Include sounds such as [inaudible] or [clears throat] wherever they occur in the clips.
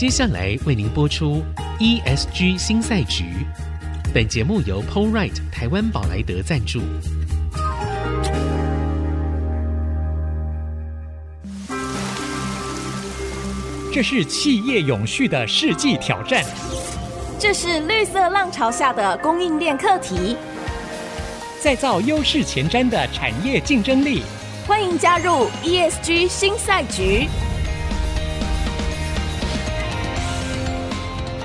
接下来为您播出 ESG 新赛局。本节目由 PoleRight 台湾宝莱德赞助。这是企业永续的世纪挑战。这是绿色浪潮下的供应链课题。再造优势前瞻的产业竞争力。欢迎加入 ESG 新赛局。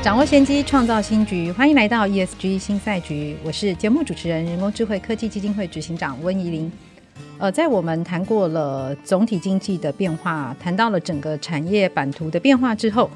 掌握先机，创造新局。欢迎来到 ESG 新赛局，我是节目主持人、人工智慧科技基金会执行长温怡玲。呃，在我们谈过了总体经济的变化，谈到了整个产业版图的变化之后，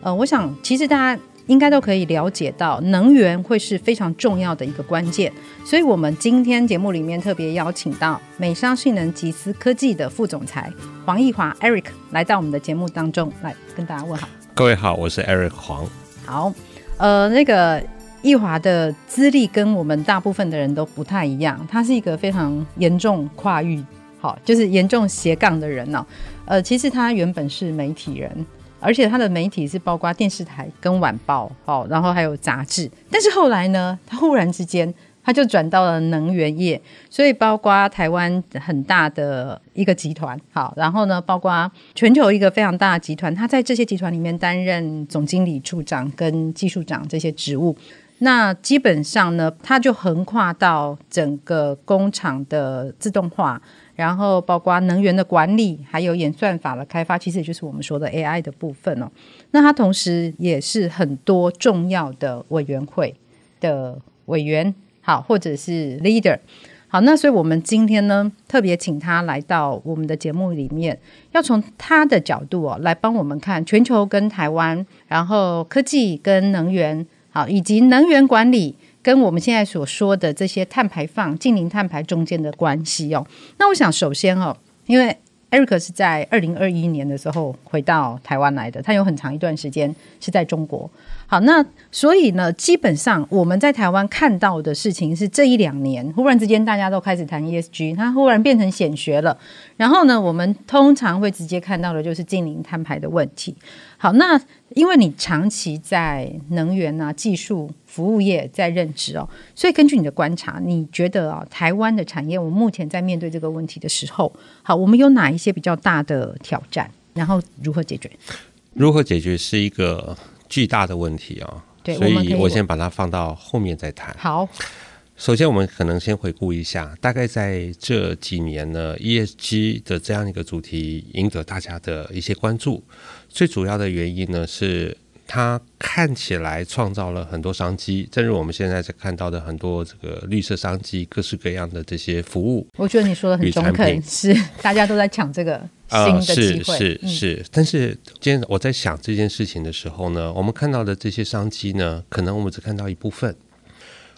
呃，我想其实大家应该都可以了解到，能源会是非常重要的一个关键。所以，我们今天节目里面特别邀请到美商性能集思科技的副总裁黄义华 Eric 来到我们的节目当中，来跟大家问好。各位好，我是 Eric 黄。好，呃，那个易华的资历跟我们大部分的人都不太一样，他是一个非常严重跨域，好，就是严重斜杠的人哦。呃，其实他原本是媒体人，而且他的媒体是包括电视台跟晚报，好，然后还有杂志。但是后来呢，他忽然之间。他就转到了能源业，所以包括台湾很大的一个集团，好，然后呢，包括全球一个非常大的集团，他在这些集团里面担任总经理、处长跟技术长这些职务。那基本上呢，他就横跨到整个工厂的自动化，然后包括能源的管理，还有演算法的开发，其实也就是我们说的 AI 的部分哦。那他同时也是很多重要的委员会的委员。好，或者是 leader，好，那所以我们今天呢，特别请他来到我们的节目里面，要从他的角度哦，来帮我们看全球跟台湾，然后科技跟能源，好，以及能源管理跟我们现在所说的这些碳排放、净零碳排中间的关系哦。那我想首先哦，因为 Eric 是在二零二一年的时候回到台湾来的，他有很长一段时间是在中国。好，那所以呢，基本上我们在台湾看到的事情是这一两年忽然之间大家都开始谈 ESG，它忽然变成显学了。然后呢，我们通常会直接看到的就是净零摊牌的问题。好，那因为你长期在能源啊、技术服务业在任职哦，所以根据你的观察，你觉得啊，台湾的产业，我们目前在面对这个问题的时候，好，我们有哪一些比较大的挑战？然后如何解决？如何解决是一个。巨大的问题啊，对，所以我先把它放到后面再谈。好，首先我们可能先回顾一下，大概在这几年呢，ESG 的这样一个主题赢得大家的一些关注，最主要的原因呢是。它看起来创造了很多商机，正如我们现在在看到的很多这个绿色商机，各式各样的这些服务。我觉得你说的很中肯，是大家都在抢这个新的机会。呃、是是是、嗯，但是今天我在想这件事情的时候呢，我们看到的这些商机呢，可能我们只看到一部分。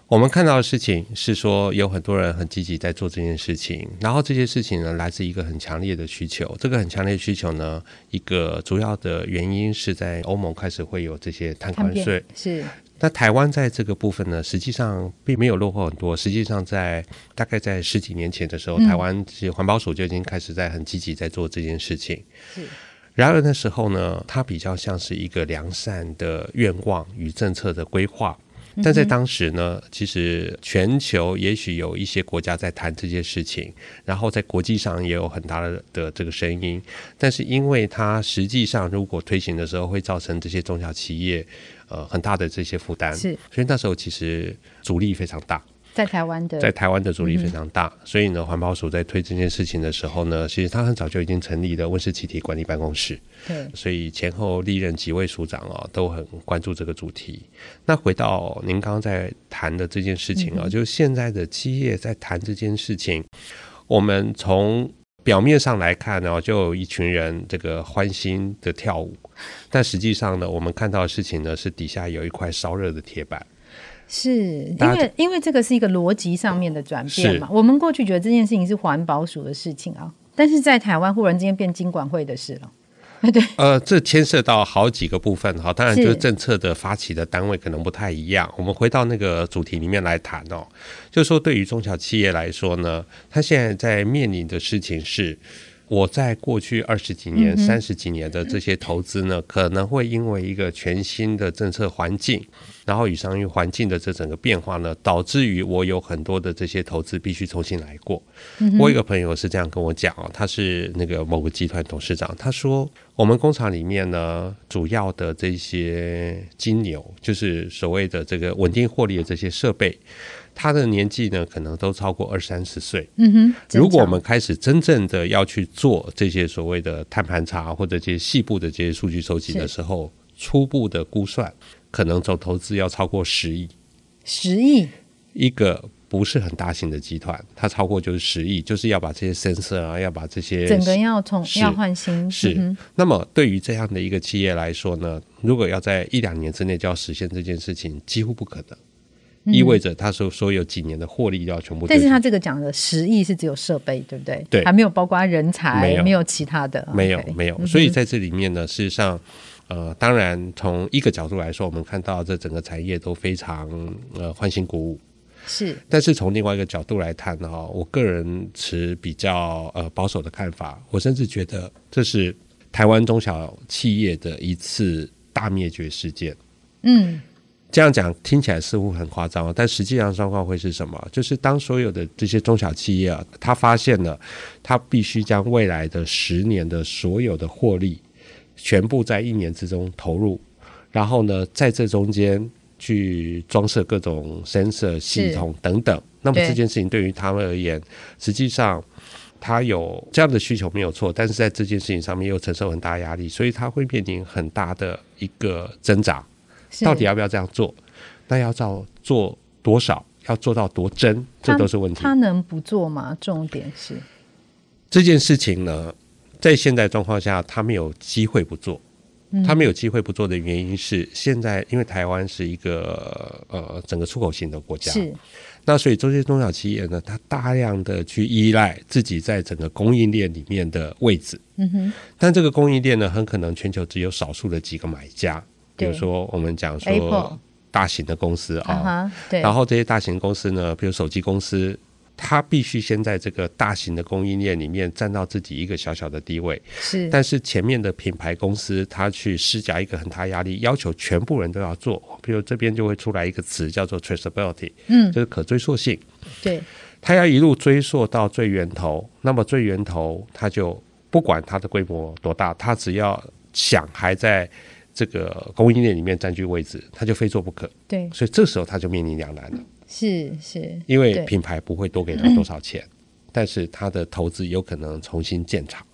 我们看到的事情是说，有很多人很积极在做这件事情，然后这些事情呢，来自一个很强烈的需求。这个很强烈的需求呢，一个主要的原因是在欧盟开始会有这些碳关税。是。那台湾在这个部分呢，实际上并没有落后很多。实际上，在大概在十几年前的时候，嗯、台湾其实环保署就已经开始在很积极在做这件事情。是。然而那时候呢，它比较像是一个良善的愿望与政策的规划。但在当时呢，其实全球也许有一些国家在谈这件事情，然后在国际上也有很大的这个声音。但是因为它实际上如果推行的时候，会造成这些中小企业呃很大的这些负担，是，所以那时候其实阻力非常大。在台湾的，在台湾的阻力非常大，嗯，所以呢，环保署在推这件事情的时候呢，其实他很早就已经成立了温室气体管理办公室。对，所以前后历任几位署长啊，都很关注这个主题。那回到您刚刚在谈的这件事情啊，嗯，就是现在的企业在谈这件事情，我们从表面上来看呢，就有一群人这个欢欣的跳舞，但实际上呢，我们看到的事情呢，是底下有一块烧热的铁板。是因为因为这个是一个逻辑上面的转变嘛？我们过去觉得这件事情是环保署的事情啊，但是在台湾忽然之间变金管会的事了。[laughs] 对，呃，这牵涉到好几个部分哈，当然就是政策的发起的单位可能不太一样。我们回到那个主题里面来谈哦，就是说对于中小企业来说呢，它现在在面临的事情是。我在过去二十几年、三十几年的这些投资呢，可能会因为一个全新的政策环境，然后与商业环境的这整个变化呢，导致于我有很多的这些投资必须重新来过。我有一个朋友是这样跟我讲哦，他是那个某个集团董事长，他说我们工厂里面呢，主要的这些金牛，就是所谓的这个稳定获利的这些设备。他的年纪呢，可能都超过二三十岁。嗯哼，如果我们开始真正的要去做这些所谓的碳盘查或者这些细部的这些数据收集的时候，初步的估算可能总投资要超过十亿。十亿，一个不是很大型的集团，它超过就是十亿，就是要把这些 sensor 啊，要把这些整个要从要换新。是、嗯，那么对于这样的一个企业来说呢，如果要在一两年之内就要实现这件事情，几乎不可能。意味着他说说有几年的获利要全部，但是他这个讲的十亿是只有设备，对不对？对，还没有包括人才，没有，没有其他的，没有没有。所以在这里面呢，事实上，呃，当然从一个角度来说，我们看到这整个产业都非常呃欢欣鼓舞，是。但是从另外一个角度来看呢，哈，我个人持比较呃保守的看法，我甚至觉得这是台湾中小企业的一次大灭绝事件。嗯。这样讲听起来似乎很夸张，但实际上状况会是什么？就是当所有的这些中小企业啊，他发现了，他必须将未来的十年的所有的获利，全部在一年之中投入，然后呢，在这中间去装设各种 sensor 系统等等。那么这件事情对于他们而言，实际上他有这样的需求没有错，但是在这件事情上面又承受很大压力，所以他会面临很大的一个挣扎。到底要不要这样做？那要照做多少？要做到多真？这都是问题。他能不做吗？重点是这件事情呢，在现在状况下，他没有机会不做。他没有机会不做的原因是，现在因为台湾是一个呃整个出口型的国家，是那所以这些中小企业呢，它大量的去依赖自己在整个供应链里面的位置。嗯哼。但这个供应链呢，很可能全球只有少数的几个买家。比如说，我们讲说大型的公司啊，对，然后这些大型公司呢，比如手机公司，它必须先在这个大型的供应链里面占到自己一个小小的地位。是，但是前面的品牌公司，它去施加一个很大压力，要求全部人都要做。比如这边就会出来一个词叫做 traceability，嗯，就是可追溯性。对，它要一路追溯到最源头，那么最源头，它就不管它的规模多大，它只要想还在。这个供应链里面占据位置，他就非做不可。对，所以这时候他就面临两难了。是是，因为品牌不会多给他多少钱，但是他的投资有可能重新建厂，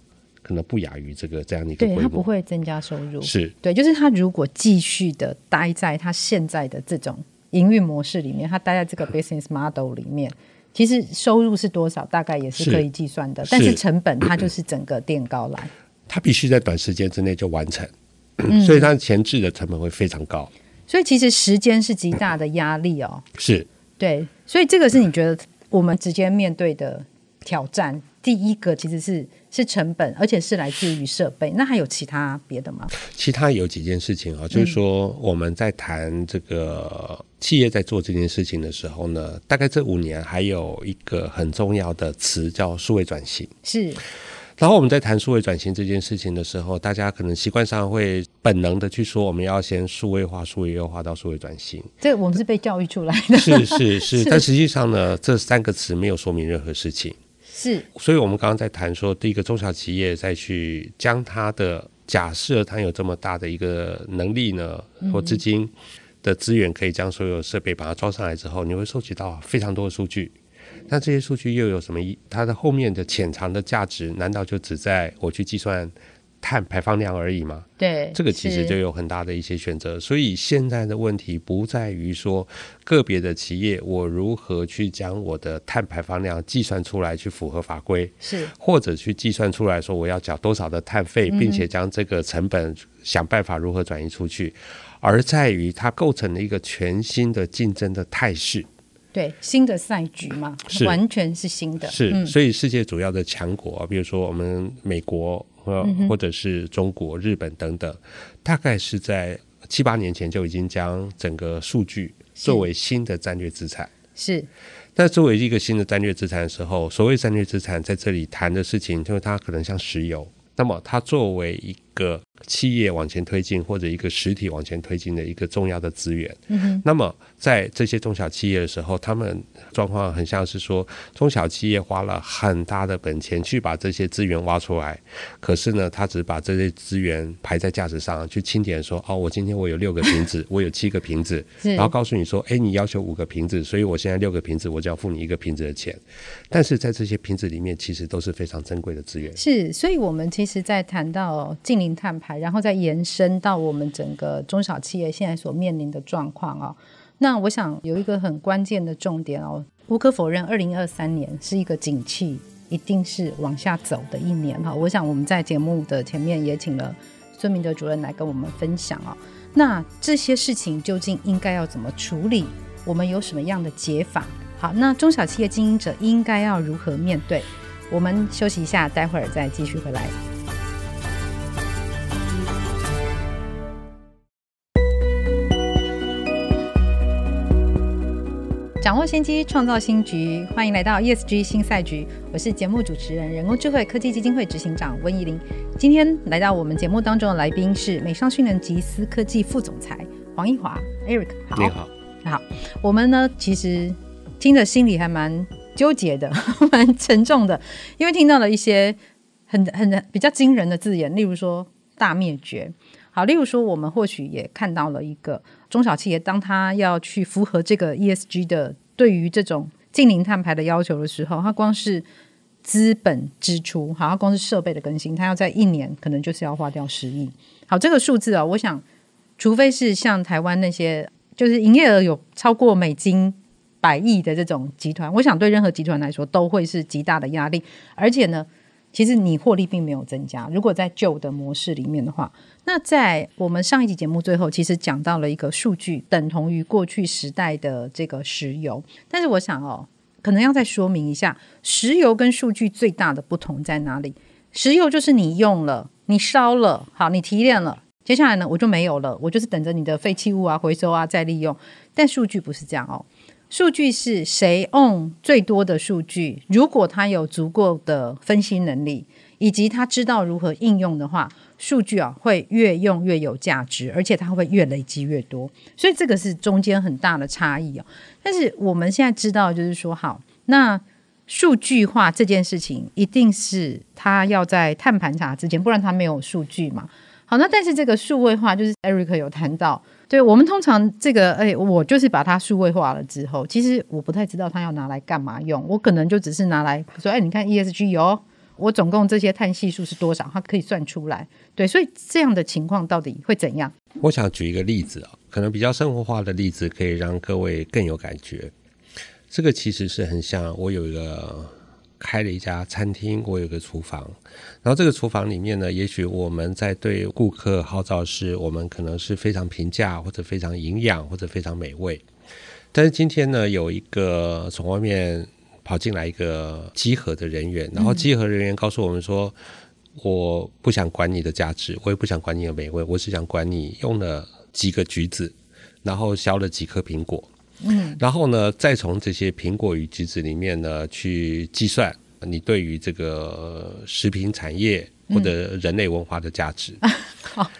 可能不亚于这个这样的一个规模。对，他不会增加收入。是对，就是他如果继续的待在他现在的这种营运模式里面，他待在这个 [laughs] business model 里面，其实收入是多少，大概也是可以计算的。是，但是成本它 [clears throat] 就是整个垫高来，他必须在短时间之内就完成。所以它前置的成本会非常高，嗯，所以其实时间是极大的压力哦。是，对，所以这个是你觉得我们直接面对的挑战。第一个其实是是成本，而且是来自于设备。那还有其他别的吗？其他有几件事情啊，就是说我们在谈这个企业在做这件事情的时候呢，大概这五年还有一个很重要的词叫数位转型。是。然后我们在谈数位转型这件事情的时候，大家可能习惯上会本能的去说，我们要先数位化、数位优化到数位转型。这个我们是被教育出来的。是是 [laughs] 是，但实际上呢，这三个词没有说明任何事情。是，所以我们刚刚在谈说，第一个中小企业再去将它的假设，它有这么大的一个能力呢，或资金的资源，可以将所有设备把它装上来之后，你会收集到非常多的数据。那这些数据又有什么意？它的后面的潜藏的价值，难道就只在我去计算碳排放量而已吗？对，这个其实就有很大的一些选择。所以现在的问题不在于说个别的企业我如何去将我的碳排放量计算出来去符合法规，是或者去计算出来说我要缴多少的碳费，并且将这个成本想办法如何转移出去，嗯、而在于它构成了一个全新的竞争的态势。对，新的赛局嘛，是完全是新的。是，嗯、所以世界主要的强国，比如说我们美国，呃，或者是中国、日本等等，大概是在七八年前就已经将整个数据作为新的战略资产。是。那作为一个新的战略资产的时候，所谓战略资产在这里谈的事情，就是它可能像石油，那么它作为一个企业往前推进或者一个实体往前推进的一个重要的资源，嗯，那么在这些中小企业的时候，他们状况很像是说，中小企业花了很大的本钱去把这些资源挖出来，可是呢，他只把这些资源排在架子上去清点，说，哦，我今天我有六个瓶子，[laughs] 我有七个瓶子，然后告诉你说，哎，你要求五个瓶子，所以我现在六个瓶子，我就要付你一个瓶子的钱。但是在这些瓶子里面，其实都是非常珍贵的资源。是，所以我们其实，在谈到近零碳排。然后再延伸到我们整个中小企业现在所面临的状况啊，那我想有一个很关键的重点哦，无可否认，二零二三年是一个景气一定是往下走的一年哈。我想我们在节目的前面也请了孙明德主任来跟我们分享哦。那这些事情究竟应该要怎么处理？我们有什么样的解法？好，那中小企业经营者应该要如何面对？我们休息一下，待会儿再继续回来。掌握先机，创造新局。欢迎来到 ESG 新赛局，我是节目主持人、人工智慧科技基金会执行长温怡玲。今天来到我们节目当中的来宾是美商讯能集思科技副总裁黄奕华 Eric。好，你好，好。我们呢，其实听着心里还蛮纠结的，[laughs] 蛮沉重的，因为听到了一些很很比较惊人的字眼，例如说大灭绝。好，例如说，我们或许也看到了一个中小企业，当他要去符合这个 ESG 的对于这种净零碳排的要求的时候，他光是资本支出，好，他光是设备的更新，他要在一年可能就是要花掉十亿。好，这个数字啊，我想，除非是像台湾那些就是营业额有超过美金百亿的这种集团，我想对任何集团来说都会是极大的压力，而且呢。其实你获利并没有增加。如果在旧的模式里面的话，那在我们上一集节目最后，其实讲到了一个数据，等同于过去时代的这个石油。但是我想哦，可能要再说明一下，石油跟数据最大的不同在哪里？石油就是你用了，你烧了，好，你提炼了，接下来呢，我就没有了，我就是等着你的废弃物啊回收啊再利用。但数据不是这样哦。数据是谁 own 最多的数据？如果他有足够的分析能力，以及他知道如何应用的话，数据啊会越用越有价值，而且它会越累积越多。所以这个是中间很大的差异哦。但是我们现在知道，就是说，好，那数据化这件事情，一定是他要在碳盘查之前，不然他没有数据嘛。好，那但是这个数位化，就是 Eric 有谈到。对，我们通常这个，哎，我就是把它数位化了之后，其实我不太知道它要拿来干嘛用。我可能就只是拿来说，哎，你看 ESG 有，我总共这些碳系数是多少，它可以算出来。对，所以这样的情况到底会怎样？我想举一个例子啊，可能比较生活化的例子，可以让各位更有感觉。这个其实是很像，我有一个。开了一家餐厅，我有个厨房，然后这个厨房里面呢，也许我们在对顾客号召是，我们可能是非常平价，或者非常营养，或者非常美味。但是今天呢，有一个从外面跑进来一个集合的人员，然后集合人员告诉我们说，嗯、我不想管你的价值，我也不想管你的美味，我只想管你用了几个橘子，然后削了几颗苹果。嗯，然后呢，再从这些苹果与橘子里面呢，去计算你对于这个食品产业或者人类文化的价值。嗯、[laughs] 好，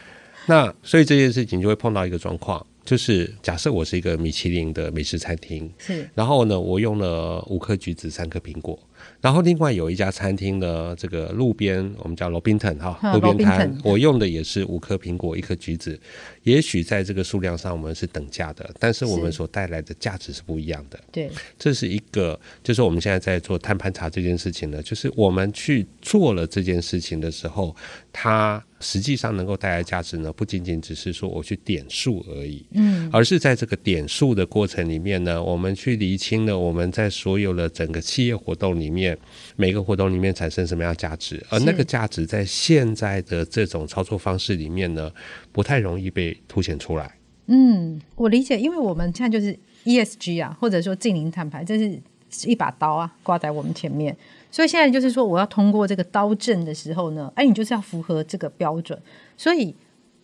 那所以这件事情就会碰到一个状况，就是假设我是一个米其林的美食餐厅，是，然后呢，我用了五颗橘子，三颗苹果。然后另外有一家餐厅呢，这个路边我们叫路边摊哈，路边摊，我用的也是五颗苹果，一颗橘子。也许在这个数量上我们是等价的，但是我们所带来的价值是不一样的。对，这是一个，就是我们现在在做碳盘查这件事情呢，就是我们去做了这件事情的时候，它实际上能够带来价值呢，不仅仅只是说我去点数而已，嗯，而是在这个点数的过程里面呢，我们去厘清了我们在所有的整个企业活动里面，每个活动里面产生什么样价值，而那个价值在现在的这种操作方式里面呢，不太容易被凸显出来。嗯，我理解，因为我们现在就是 ESG 啊，或者说净零碳排，这是一把刀啊，挂在我们前面。所以现在就是说，我要通过这个刀阵的时候呢，哎，你就是要符合这个标准。所以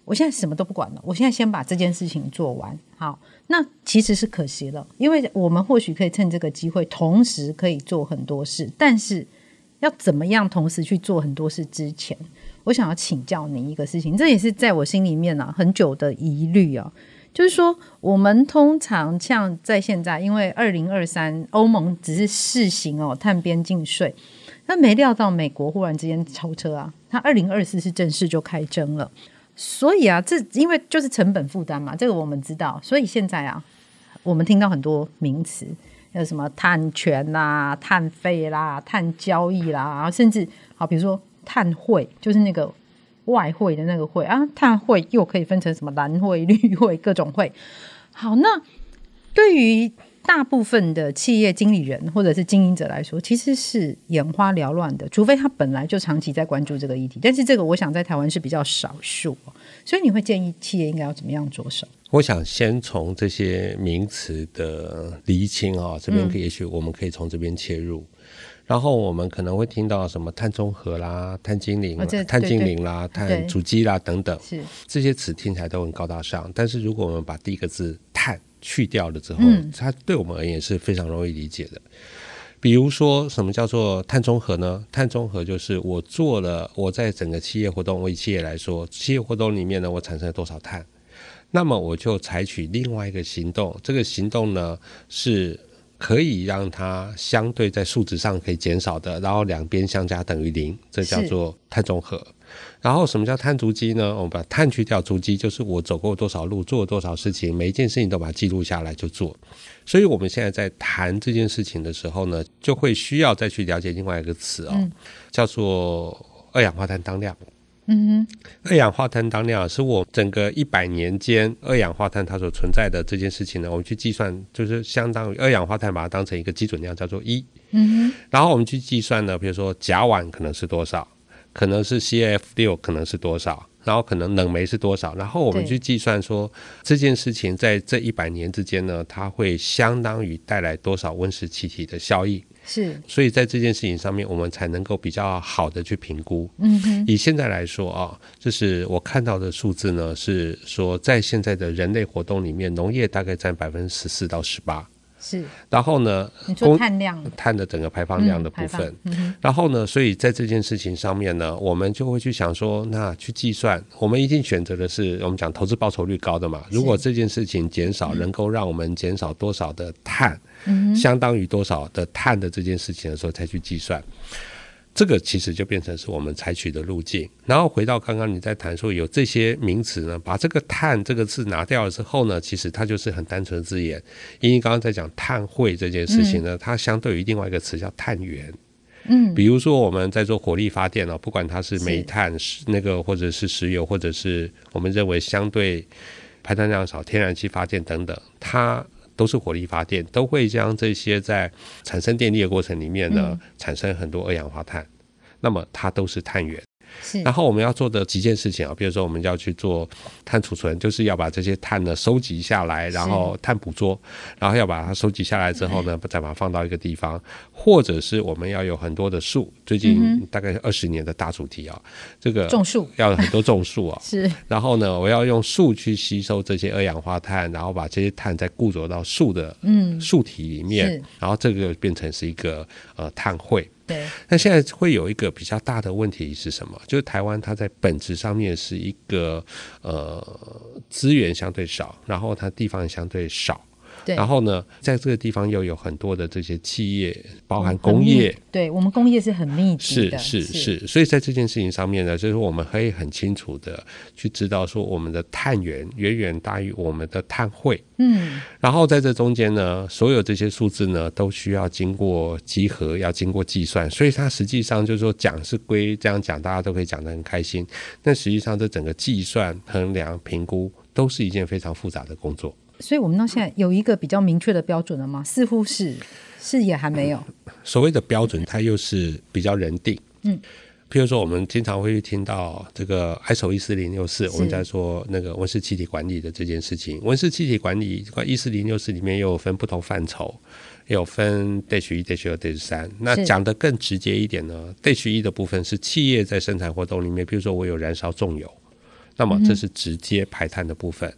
我现在什么都不管了，我现在先把这件事情做完。好，那其实是可惜了，因为我们或许可以趁这个机会，同时可以做很多事。但是要怎么样同时去做很多事之前，我想要请教你一个事情，这也是在我心里面啊很久的疑虑啊，就是说我们通常像在现在，因为二零二三欧盟只是试行哦碳边境税，那没料到美国忽然之间超车啊，它二零二四是正式就开征了。所以啊，这因为就是成本负担嘛，这个我们知道。所以现在啊，我们听到很多名词，有什么碳权啦、碳费啦、碳交易啦，甚至好，比如说碳汇，就是那个外汇的那个汇啊，碳汇又可以分成什么蓝汇、绿汇各种汇。好，那对于大部分的企业经理人或者是经营者来说，其实是眼花缭乱的，除非他本来就长期在关注这个议题。但是这个，我想在台湾是比较少数，所以你会建议企业应该要怎么样着手？我想先从这些名词的厘清啊，这边也许我们可以从这边切入，嗯、然后我们可能会听到什么碳中和啦、碳精灵、哦、碳精灵啦、碳足迹啦等等，是这些词听起来都很高大上。但是如果我们把第一个字“碳”去掉了之后，嗯，它对我们而言是非常容易理解的。比如说，什么叫做碳中和呢？碳中和就是我做了，我在整个企业活动，为企业来说，企业活动里面呢，我产生了多少碳，那么我就采取另外一个行动，这个行动呢是可以让它相对在数值上可以减少的，然后两边相加等于零，这叫做碳中和。然后什么叫碳足迹呢？我们把碳去掉，足迹就是我走过多少路，做了多少事情，每一件事情都把它记录下来就做。所以我们现在在谈这件事情的时候呢，就会需要再去了解另外一个词哦，嗯、叫做二氧化碳当量。嗯哼，二氧化碳当量是我整个一百年间二氧化碳它所存在的这件事情呢，我们去计算，就是相当于二氧化碳把它当成一个基准量，叫做一。嗯哼，然后我们去计算呢，比如说甲烷可能是多少。可能是 CF 六，可能是多少？然后可能冷媒是多少？然后我们去计算说这件事情在这一百年之间呢，它会相当于带来多少温室气体的效应？是，所以在这件事情上面，我们才能够比较好的去评估。嗯哼，以现在来说啊，就是我看到的数字呢，是说在现在的人类活动里面，农业大概占百分之十四到十八。是，然后呢，你说碳量，碳的整个排放量的部分，嗯，然后呢，所以在这件事情上面呢，我们就会去想说，那去计算，我们一定选择的是我们讲投资报酬率高的嘛。如果这件事情减少，能够让我们减少多少的碳，嗯，相当于多少的碳的这件事情的时候，才去计算。这个其实就变成是我们采取的路径，然后回到刚刚你在谈说有这些名词呢，把这个“碳”这个字拿掉了之后呢，其实它就是很单纯的字眼。因为刚刚在讲碳汇这件事情呢，它相对于另外一个词叫碳源。嗯，比如说我们在做火力发电哦，不管它是煤炭、是那个或者是石油，或者是我们认为相对排碳量少天然气发电等等，它。都是火力发电，都会将这些在产生电力的过程里面呢，产生很多二氧化碳，那么它都是碳源。然后我们要做的几件事情啊，比如说我们要去做碳储存，就是要把这些碳呢收集下来，然后碳捕捉，然后要把它收集下来之后呢，再把它放到一个地方，或者是我们要有很多的树，最近大概二十年的大主题啊，这个种树。要有很多种树啊，[laughs] 是。然后呢，我要用树去吸收这些二氧化碳，然后把这些碳再固着到树的嗯。树体里面，然后这个变成是一个呃碳汇。对，那现在会有一个比较大的问题是什么？就是台湾它在本质上面是一个呃资源相对少，然后它地方也相对少。然后呢，在这个地方又有很多的这些企业，包含工业。嗯、对我们工业是很密集的，是是是，是。所以在这件事情上面呢，就是我们可以很清楚的去知道说，我们的碳源远远大于我们的碳汇。嗯。然后在这中间呢，所有这些数字呢，都需要经过集合，要经过计算。所以它实际上就是说，讲是归这样讲，大家都可以讲得很开心。但实际上，这整个计算、衡量、评估，都是一件非常复杂的工作。所以，我们到现在有一个比较明确的标准了吗？似乎是，是也还没有。所谓的标准，它又是比较人定。嗯，譬如说，我们经常会听到这个 ISO 一四零六四，我们在说那个温室气体管理的这件事情。温室气体管理一四零六四里面又有分不同范畴，有分 Dash 一、Dash 二、Dash 三。那讲得更直接一点呢，Dash 一的部分是企业在生产活动里面，譬如说我有燃烧重油。那么这是直接排碳的部分。嗯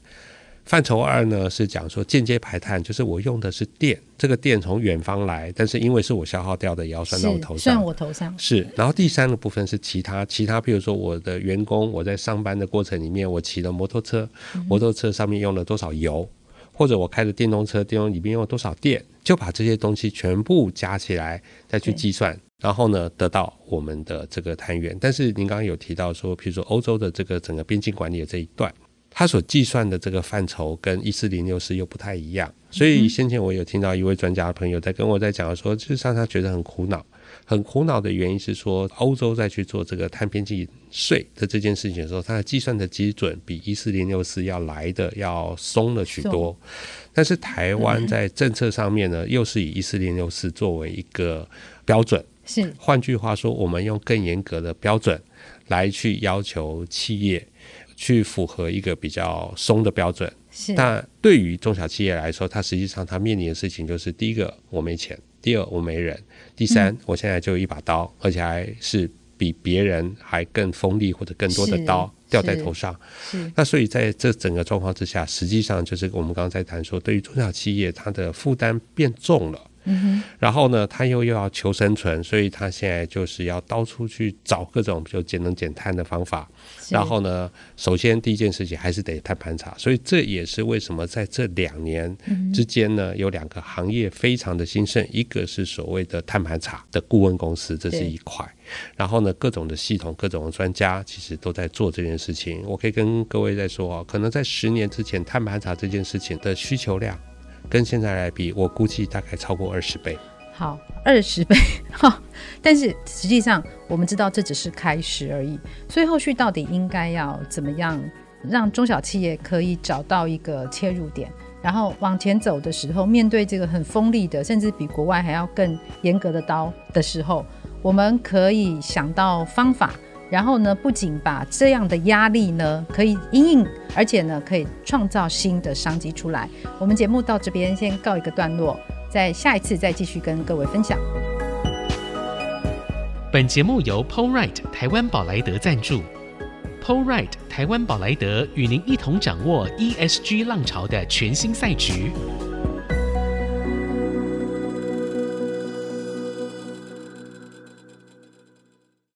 范畴二呢是讲说间接排碳，就是我用的是电，这个电从远方来，但是因为是我消耗掉的，也要算到我头上。算我头上。是，然后第三个部分是其他，其他比如说我的员工，我在上班的过程里面，我骑了摩托车，摩托车上面用了多少油，或者我开的电动车，电动里面用了多少电，就把这些东西全部加起来再去计算，然后呢得到我们的这个碳源。但是您刚刚有提到说，比如说欧洲的这个整个边境管理的这一段。他所计算的这个范畴跟一四零六四又不太一样，所以先前我有听到一位专家的朋友在跟我在讲说，事实上他觉得很苦恼，很苦恼的原因是说，欧洲在去做这个碳边际税的这件事情的时候，它的计算的基准比一四零六四要来的要松了许多，但是台湾在政策上面呢，又是以一四零六四作为一个标准，是，换句话说，我们用更严格的标准来去要求企业。去符合一个比较松的标准，是。但对于中小企业来说，它实际上它面临的事情就是：第一个，我没钱；第二，我没人；第三，嗯、我现在就有一把刀，而且还是比别人还更锋利或者更多的刀掉在头上。那所以在这整个状况之下，实际上就是我们刚刚在谈说，对于中小企业，它的负担变重了。嗯、然后呢，他又又要求生存，所以他现在就是要到处去找各种就节能减碳的方法。然后呢，首先第一件事情还是得碳盘查，所以这也是为什么在这两年之间呢，有两个行业非常的兴盛，一个是所谓的碳盘查的顾问公司，这是一块。然后呢，各种的系统、各种的专家其实都在做这件事情。我可以跟各位在说哦，可能在十年之前，碳盘查这件事情的需求量。跟现在来比，我估计大概超过二十倍。好，二十倍哈，但是实际上我们知道这只是开始而已，所以后续到底应该要怎么样让中小企业可以找到一个切入点，然后往前走的时候，面对这个很锋利的，甚至比国外还要更严格的刀的时候，我们可以想到方法。然后呢，不仅把这样的压力呢可以因应，而且呢可以创造新的商机出来。我们节目到这边先告一个段落，在下一次再继续跟各位分享。本节目由 Polright 台湾宝莱德赞助，Polright 台湾宝莱德与您一同掌握 ESG 浪潮的全新赛局。